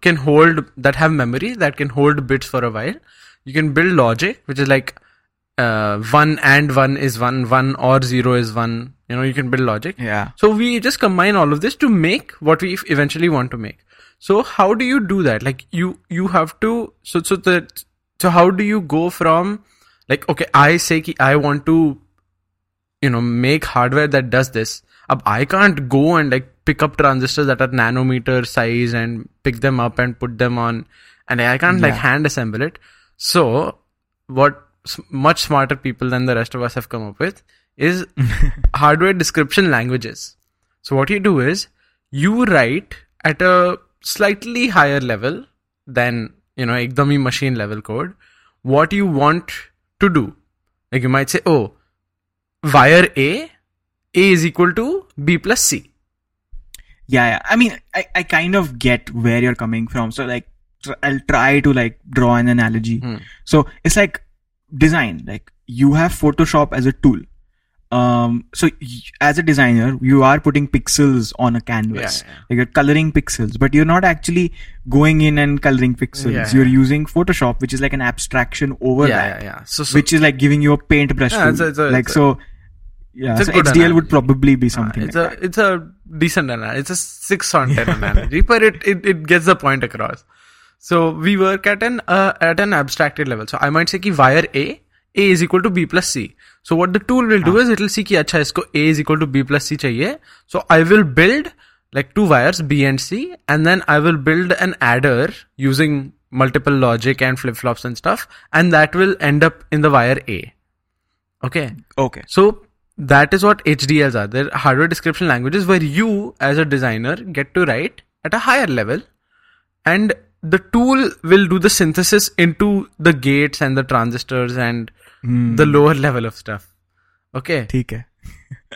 can hold that have memory that can hold bits for a while. You can build logic, which is like uh, one and one is one, one or zero is one. You know, you can build logic. yeah. So we just combine all of this to make what we eventually want to make. So how do you do that? Like you you have to so so that so how do you go from like okay I say ki I want to you know make hardware that does this. Ab I can't go and like pick up transistors that are nanometer size and pick them up and put them on and I can't like hand assemble it. So what much smarter people than the rest of us have come up with is hardware description languages. So what you do is you write at a slightly higher level than you know ekdami machine level code what you want to do. Like you might say, oh, wire A, A is equal to B plus C. Yeah, yeah. I mean, I, I kind of get where you're coming from. So, like, tr- I'll try to, like, draw an analogy. Hmm. So, it's like design. Like, you have Photoshop as a tool. Um, so y- as a designer, you are putting pixels on a canvas. Yeah, yeah. Like you're coloring pixels, but you're not actually going in and coloring pixels. Yeah, you're using Photoshop, which is like an abstraction over that, yeah, yeah. So, so which is like giving you a paintbrush. Yeah, it's a- it's a- like so. Yeah, so good HDL would probably be uh, something. it's like a it's a decent analogy. It's a six on ten analogy, but it, it it gets the point across. So we work at an uh, at an abstracted level. So I might say कि wire A A is equal to B plus C. So what the tool will do is it will see कि अच्छा इसको A is equal to B plus C चाहिए. So I will build like two wires B and C, and then I will build an adder using multiple logic and flip flops and stuff, and that will end up in the wire A. Okay. that. okay. So that is what HDLs are. They're hardware description languages where you, as a designer, get to write at a higher level, and the tool will do the synthesis into the gates and the transistors and Hmm. the lower level of stuff. Okay. ठीक है.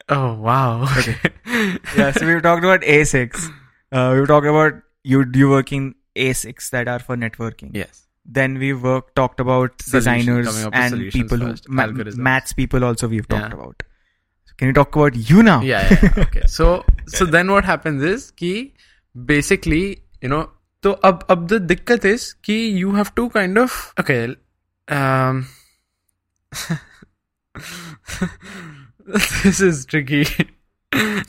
Oh wow. Okay. yeah. So we've talked about ASICs. Uh, We've talked about you you working ASICs that are for networking. Yes. Then we work talked about designers and people who ma- maths people also we've talked yeah. about. So can you talk about you now? Yeah. yeah, yeah. Okay. so so then what happens is ki basically you know So ab ab the is is you have to kind of okay um this is tricky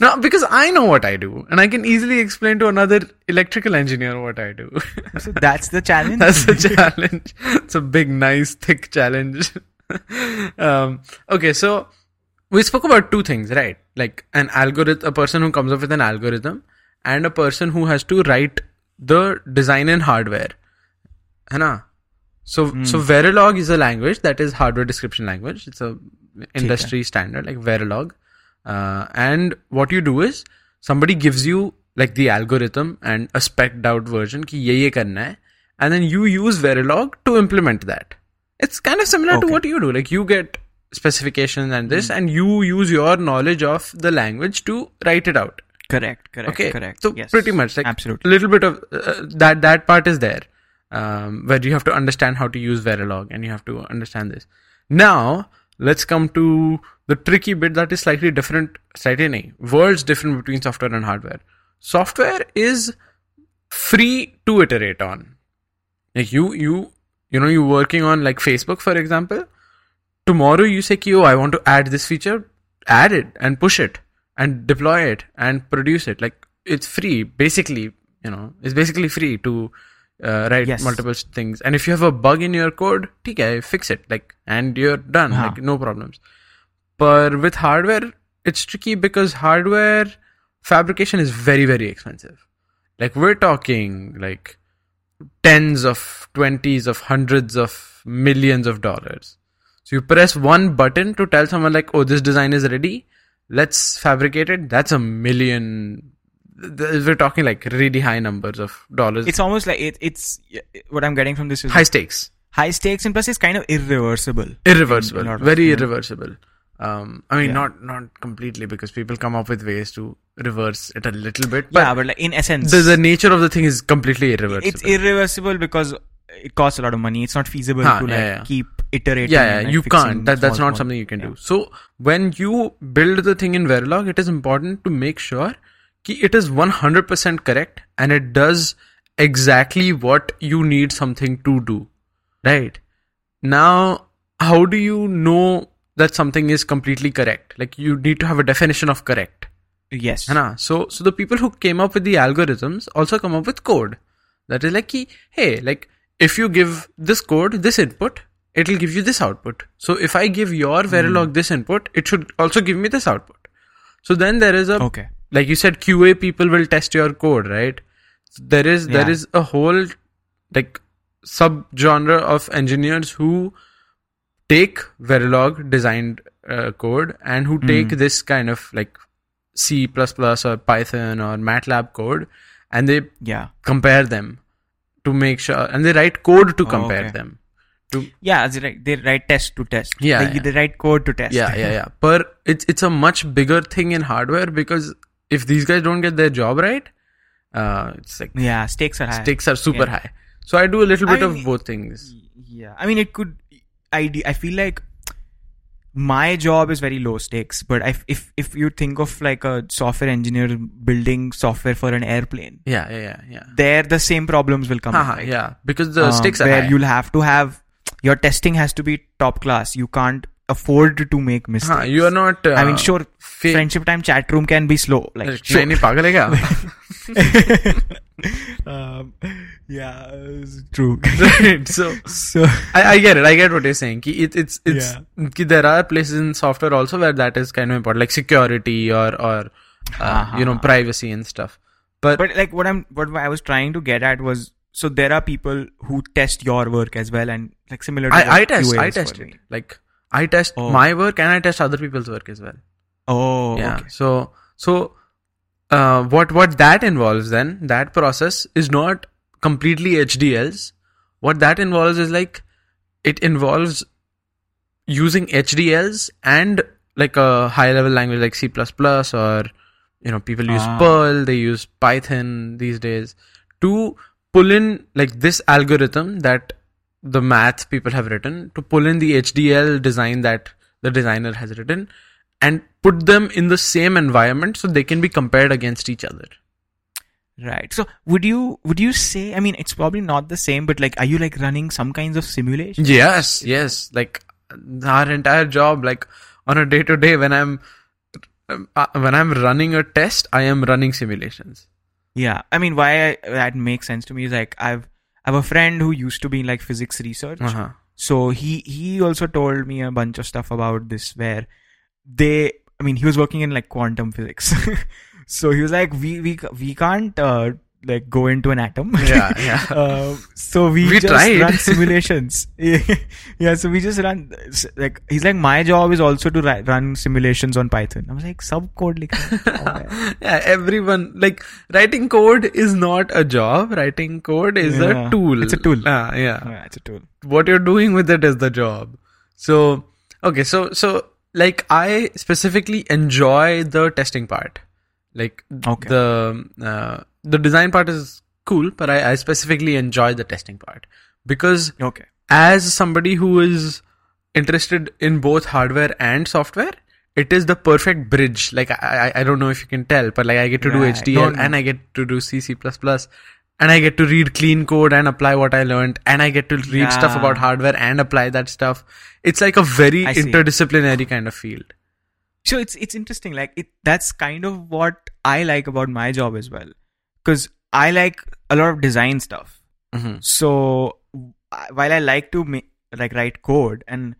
no because I know what I do and I can easily explain to another electrical engineer what I do So that's the challenge. that's the challenge. It's a big, nice, thick challenge. um, okay, so we spoke about two things, right? Like an algorithm, a person who comes up with an algorithm, and a person who has to write the design in hardware. है ना? So mm. so Verilog is a language that is hardware description language. It's a industry standard like Verilog. Uh, and what you do is somebody gives you like the algorithm and a specced out version ki ye ye karna hai, and then you use Verilog to implement that. It's kind of similar okay. to what you do. Like you get specifications and this, mm. and you use your knowledge of the language to write it out. Correct. Correct. Okay. Correct. So yes. pretty much like absolutely a little bit of uh, that that part is there um, where you have to understand how to use Verilog and you have to understand this. Now let's come to the tricky bit that is slightly different. Slightly nahi, worlds different between software and hardware. Software is free to iterate on. Like you you you know you're working on like Facebook for example. Tomorrow you say, "Ki, "Oh, I want to add this feature." Add it and push it and deploy it and produce it. Like it's free, basically. You know, it's basically free to uh, write Yes. multiple things. And if you have a bug in your code, okay, fix it. Like, and you're done. Huh. Like, no problems. But with hardware, it's tricky because hardware fabrication is very, very expensive. Like, we're talking like tens of, twenties of, hundreds of millions of dollars. So you press one button to tell someone like, oh, this design is ready. Let's fabricate it. That's a million. We're talking like really high numbers of dollars. It's almost like it, it's what I'm getting from this is high stakes, high stakes and plus it's kind of irreversible. irreversible, In of- very yeah. irreversible. Um, I mean, Yeah. not not completely because people come up with ways to reverse it a little bit. But yeah, but like in essence, the, the nature of the thing is completely irreversible. it's irreversible because it costs a lot of money. It's not feasible Huh, to like yeah, yeah. keep iterating. yeah, yeah, you can't. That that's not something you can do. So when you build the thing in Verilog, it is important to make sure it is 100% correct and it does exactly what you need something to do right? Now how do you know that something is completely correct? Like you need to have a definition of correct. Yes. So so the people who came up with the algorithms also come up with code. That is like hey like if you give this code this input it'll give you this output. So if i give your verilog hmm. this input it should also give me this output. So then there is a okay like you said qa people will test your code right there is there Yeah. is a whole like sub genre of engineers who take verilog designed uh, code and who take this kind of like c++ or python or matlab code and they Yeah. compare them to make sure and they write code to Oh, compare okay. them to Yeah, they write, they write test to test. Yeah, They, yeah. they write code to test. yeah yeah yeah but it's it's a much bigger thing in hardware because if these guys don't get their job right uh it's like Yeah, stakes are high. stakes are super Yeah. high so i do a little I bit of both things Yeah, I mean, it could. I I feel like my job is very low stakes, but if if if you think of like a software engineer building software for an airplane, Yeah, yeah, yeah, yeah. there the same problems will come. in, Haha, right? yeah, because the Um, stakes are where high. you'll have to have your testing has to be top class. You can't afford to make mistakes. Huh, you are not. Uh, I mean, sure, fa- friendship time chat room can be slow. Like, नहीं sure. नहीं पागल है क्या um, yeah, it's true. right so so I, I get it. I get what you're saying. Ki it, it's it's Yeah. ki there are places in software also where that is kind of important, like security or or uh, you know Uh-huh. privacy and stuff. But, but like what I'm what I was trying to get at was so there are people who test your work as well and like similar to I, I what test QA I is for test me. it. Like I test Oh. my work and I test other people's work as well. Oh, yeah. okay. So so uh, what what that involves then that process is not completely HDLs. What that involves is like it involves using HDLs and like a high level language like C or you know people use Ah. Perl, they use Python these days to pull in like this algorithm that the math people have written to pull in the HDL design that the designer has written and put them in the same environment so they can be compared against each other. Right. So would you would you say I mean it's probably not the same but like are you like running some kinds of simulation? Yes, yes. Like our entire job, like on a day to day, when I'm uh, when I'm running a test, I am running simulations. Yeah. I mean why I, that makes sense to me is like I've I have a friend who used to be in like physics research. Uh-huh. So he he also told me a bunch of stuff about this where they I mean he was working in like quantum physics. so he was like we we we can't uh, like go into an atom. Yeah, yeah. uh, so we, We just tried. run simulations. yeah, so we just run like he's like my job is also to ri- run simulations on Python. I was like sub code likh yeah, everyone like writing code is not a job. Writing code is Yeah, a tool. it's a tool. Ah, yeah. yeah, it's a tool. what you're doing with it is the job. So okay, so so like I specifically enjoy the testing part. Like Okay. the uh, the design part is cool, but I, I specifically enjoy the testing part because Okay. as somebody who is interested in both hardware and software, it is the perfect bridge. Like I, I, I don't know if you can tell, but like I get to do HDL No, and I get to do C, C++, and I get to read clean code and apply what I learned, and I get to read stuff about hardware and apply that stuff. It's like a very interdisciplinary kind of field. so it's it's interesting like it that's kind of what i like about my job as well because i like a lot of design stuff Mm-hmm. so while i like to make like write code and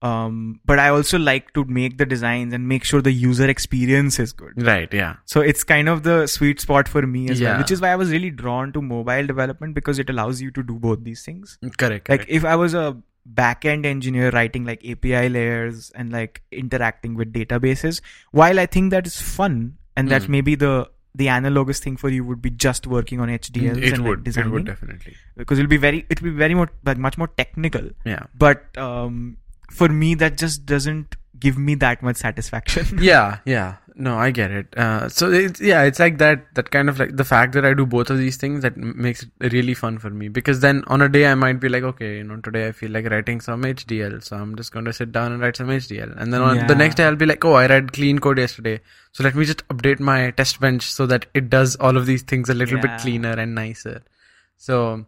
um but i also like to make the designs and make sure the user experience is good Right, yeah. so it's kind of the sweet spot for me as Yeah. well which is why i was really drawn to mobile development because it allows you to do both these things Correct. like if i was a back-end engineer writing like api layers and like interacting with databases while i think that is fun and that Mm. maybe the the analogous thing for you would be just working on hdls it and would, like it would definitely. because it'll be very it will be very more like much more technical. Yeah. but um for me that just doesn't give me that much satisfaction. Yeah yeah no i get it. Uh, so it's yeah it's like that that kind of like the fact that i do both of these things that m- makes it really fun for me. Because then on a day i might be like okay you know today i feel like writing some hdl so i'm just going to sit down and write some hdl and then on the next day i'll be like oh i read clean code yesterday. So let me just update my test bench so that it does all of these things a little bit cleaner and nicer. So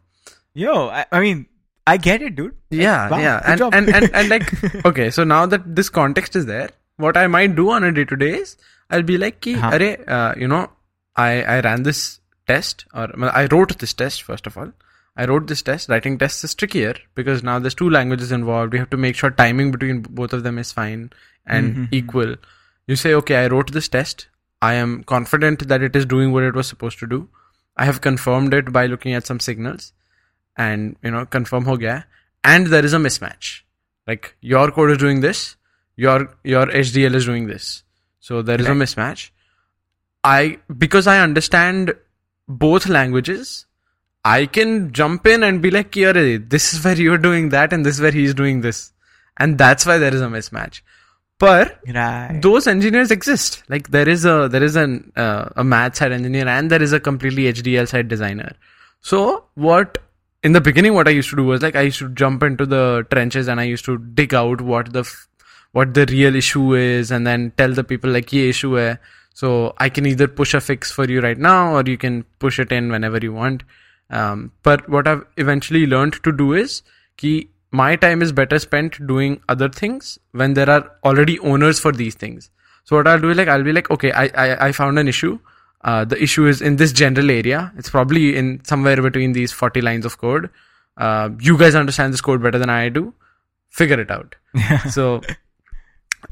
yo I, I mean i get it dude. Yeah wow, yeah. and, and and and like okay so now that this context is there what i might do on a day to day is i'll be like ki, Huh. "Arey, uh, you know i i ran this test or well, i wrote this test first of all. I wrote this test. Writing tests is trickier because now there's two languages involved. We have to make sure timing between both of them is fine and Mhm. equal. You say okay i wrote this test. I am confident that it is doing what it was supposed to do. I have confirmed it by looking at some signals and you know confirm ho gaya. And there is a mismatch. Like your code is doing this. Your your hdl is doing this so there is a mismatch. I because i understand both languages i can jump in and be like "Ki, arey, this is where you're doing that and this is where he's doing this. And that's why there is a mismatch. But right. those engineers exist. Like there is a there is an uh, a math side engineer and there is a completely hdl side designer. So what in the beginning what i used to do was like i used to jump into the trenches and i used to dig out what the f- what the real issue is and then tell the people like ye issue hai. So i can either push a fix for you right now or you can push it in whenever you want. Um, but what i've eventually learned to do is ki my time is better spent doing other things when there are already owners for these things. So what i'll do is like i'll be like okay i i, I found an issue. Uh, the issue is in this general area. It's probably in somewhere between these 40 lines of code. Uh, you guys understand this code better than i do. Figure it out. So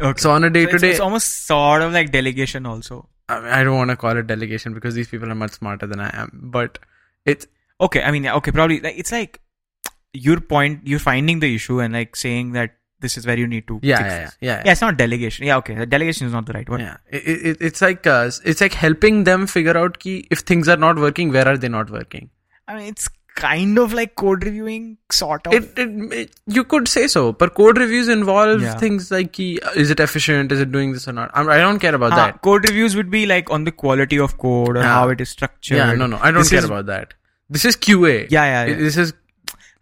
Okay. so on a day to day, it's almost sort of like delegation also. I, mean, I don't want to call it delegation because these people are much smarter than i am but it's Okay, I mean, okay, probably like, it's like your point. You're finding the issue and like saying that this is where you need to. yeah fix yeah, yeah yeah Yeah, it's not delegation. Yeah, okay, delegation is not the right word. yeah it, it, it's like uh, it's like helping them figure out ki if things are not working where are they not working I mean, it's kind of like code reviewing, sort of. it, it, it you could say so but code reviews involve Yeah. things like uh, is it efficient is it doing this or not I'm, i don't care about Ah, that Code reviews would be like on the quality of code or how it is structured. yeah no no i don't This care is- about that this is qa Yeah, yeah, yeah. this is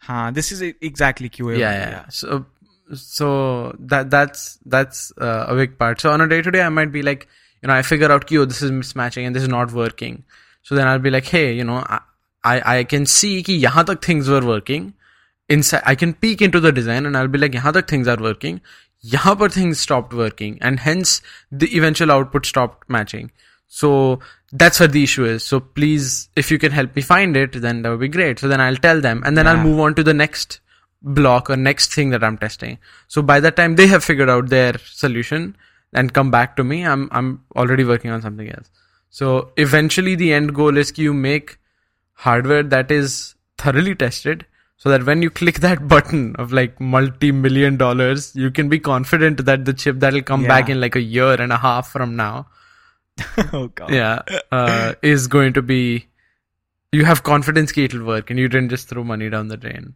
Huh, this is exactly QA. yeah, yeah, yeah. So, so that that's that's uh, a big part. So on a day to day, I might be like, you know, I figure out, oh, this is mismatching and this is not working. So then I'll be like, hey, you know, I I, I can see कि यहाँ तक things were working. Inside, I can peek into the design and I'll be like, यहाँ तक things are working. यहाँ पर things stopped working and hence the eventual output stopped matching. So that's where the issue is. So please, if you can help me find it, then that would be great. So then I'll tell them and then I'll Yeah. move on to the next block or next thing that I'm testing. So by the time they have figured out their solution and come back to me, I'm I'm already working on something else. So eventually the end goal is you make hardware that is thoroughly tested so that when you click that button of like multi-million dollars, you can be confident that the chip that will come Yeah. back in like a year and a half from now oh god. yeah uh, is going to be you have confidence that it'll work and you didn't just throw money down the drain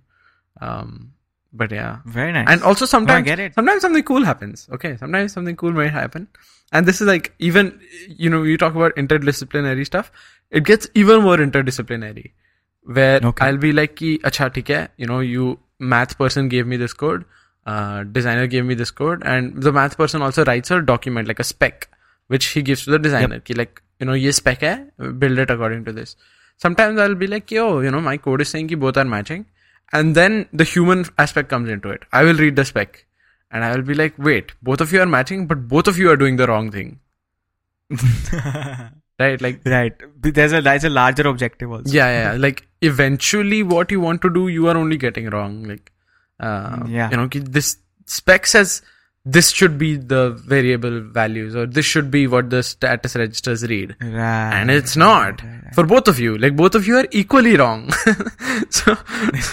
um but yeah Very nice. and also sometimes get it. sometimes something cool happens okay sometimes something cool might happen and this is like even you know you talk about interdisciplinary stuff it gets even more interdisciplinary where Okay. i'll be like ki acha theek hai you know you math person gave me this code uh, designer gave me this code and the math person also writes a document like a spec which he gives to the designer ki like you know ye spec hai build it according to this. Sometimes i'll be like yo you know my code is saying ki both are matching and then the human aspect comes into it. I will read the spec and i will be like wait both of you are matching but both of you are doing the wrong thing right like right. There's a there's a larger objective also. yeah, yeah, yeah. Like eventually, what you want to do, you are only getting wrong. Like, uh, Yeah. you know, this spec says this should be the variable values, or this should be what the status registers read, Right. and it's not for both of you. Like both of you are equally wrong. so,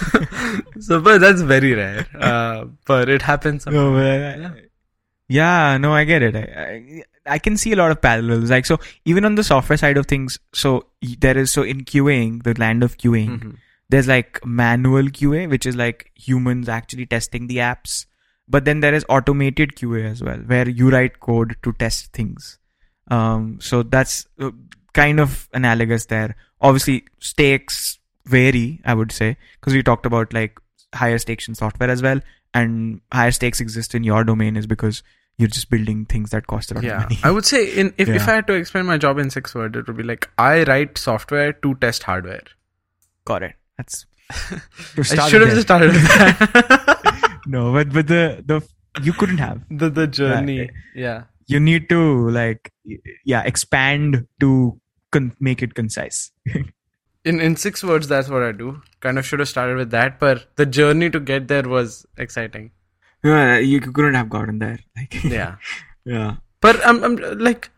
so, but that's very rare. Uh, but it happens. No, sometimes. but I- yeah, no, I get it. I, I I can see a lot of parallels. Like so, even on the software side of things, so there is so in QAing, the land of QAing, Mhm. there's like manual QA, which is like humans actually testing the apps. But then there is automated QA as well, where you write code to test things. Um, so that's uh, kind of analogous there. Obviously, stakes vary, I would say, because we talked about like higher stakes in software as well, and higher stakes exist in your domain is because you're just building things that cost a lot of Yeah, money. I would say in if, if I had to explain my job in six words, it would be like I write software to test hardware. Got it. That's. I should have just started with that. no, but but the the you couldn't have. the the journey. Right. Yeah. You need to like yeah expand to con- make it concise. In in six words, that's what I do. Kind of should have started with that, but the journey to get there was exciting. Yeah, you couldn't have gotten there. Like Yeah. yeah. but I'm, I'm like,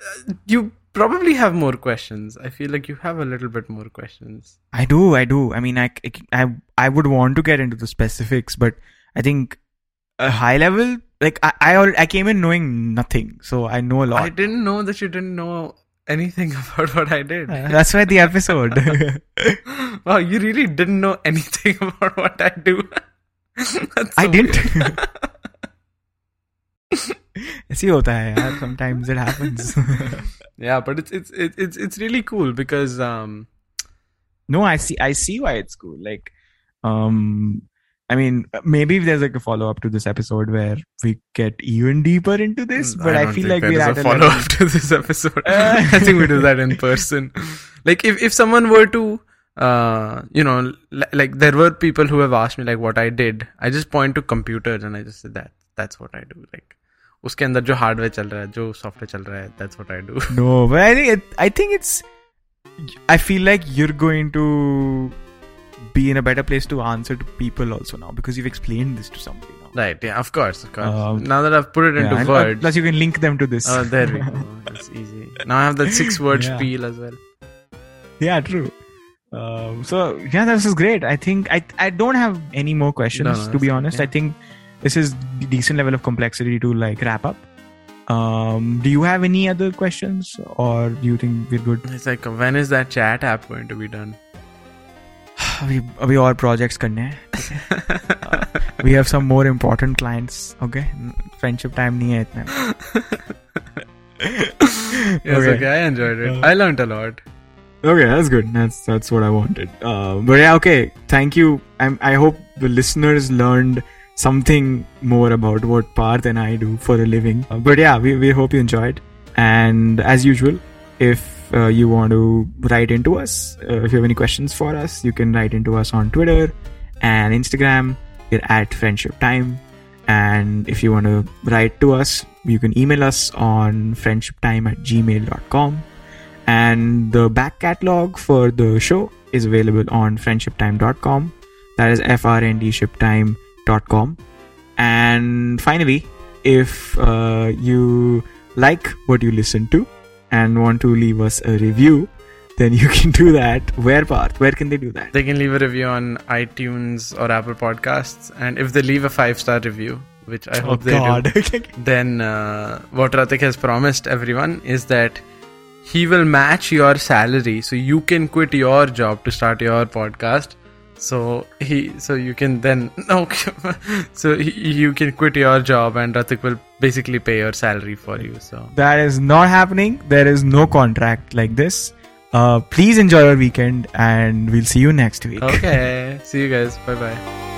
uh, you probably have more questions. I feel like you have a little bit more questions. I do, I do. I mean, I, I, I would want to get into the specifics, but I think a high level, like I, I, I came in knowing nothing, so I know a lot. I didn't know that you didn't know anything about what I did. That's why the episode. wow, you really didn't know anything about what I do. That's I so didn't. weird. ऐसे ही होता है यार. Sometimes it happens. yeah, but it's it's it's it's it's really cool because um no, I see. I see why it's cool. Like, um, I mean, maybe there's like a follow up to this episode where we get even deeper into this, but I, don't feel think like there we're is at a a follow level. up to this episode. Uh. I think we do that in person. Like if if someone were to, uh, you know, li- like there were people who have asked me like what I did. I just point to computers and I just say that that's what I do. Like उसके अंदर जो hardware चल रहा है जो software चल रहा है that's what I do. No, but I think it, I think it's. I feel like you're going to be in a better place to answer to people also now because you've explained this to somebody now. right? Yeah, of course, of course. Um, now that I've put it into Yeah, and, uh, words. Plus, you can link them to this. Oh, there we go. It's easy. Now I have that six word Yeah. spiel as well. Yeah, true. Um, so yeah, this is great. I think I I don't have any more questions No, no, to be that's- honest. yeah. I think this is d- decent level of complexity to like wrap up. Um, do you have any other questions, or do you think we're good? It's like when is that chat app going to be done? अभी अभी और projects करने हैं. Uh, we have some more important clients. Okay, friendship time नहीं है इतना. Yes, Okay. okay. I enjoyed it. Uh, I learned a lot. Okay, that's good. That's that's what I wanted. Uh, but yeah, okay. Thank you. I'm, I hope the listeners learned something more about what Parth and I do for a living. Uh, but yeah, we, we hope you enjoyed. And as usual, if uh, you want to write into us, uh, if you have any questions for us, you can write into us on Twitter and Instagram. We're at Friendship Time. And if you want to write to us, you can email us on friendshiptime at gmail.com and the back catalog for the show is available on friendshiptime.com that is frndshiptime.com and finally if uh, you like what you listen to and want to leave us a review then you can do that. Where Parth? where can they do that? They can leave a review on iTunes or Apple Podcasts, and if they leave a five star review, which I hope they do, then uh, what Ratik has promised everyone is that he will match your salary, so you can quit your job to start your podcast. So he, so you can then okay, so he, you can quit your job, and Ratik will basically pay your salary for you. So that is not happening there is no contract like this uh, please enjoy your weekend and we'll see you next week okay, see you guys. Bye bye.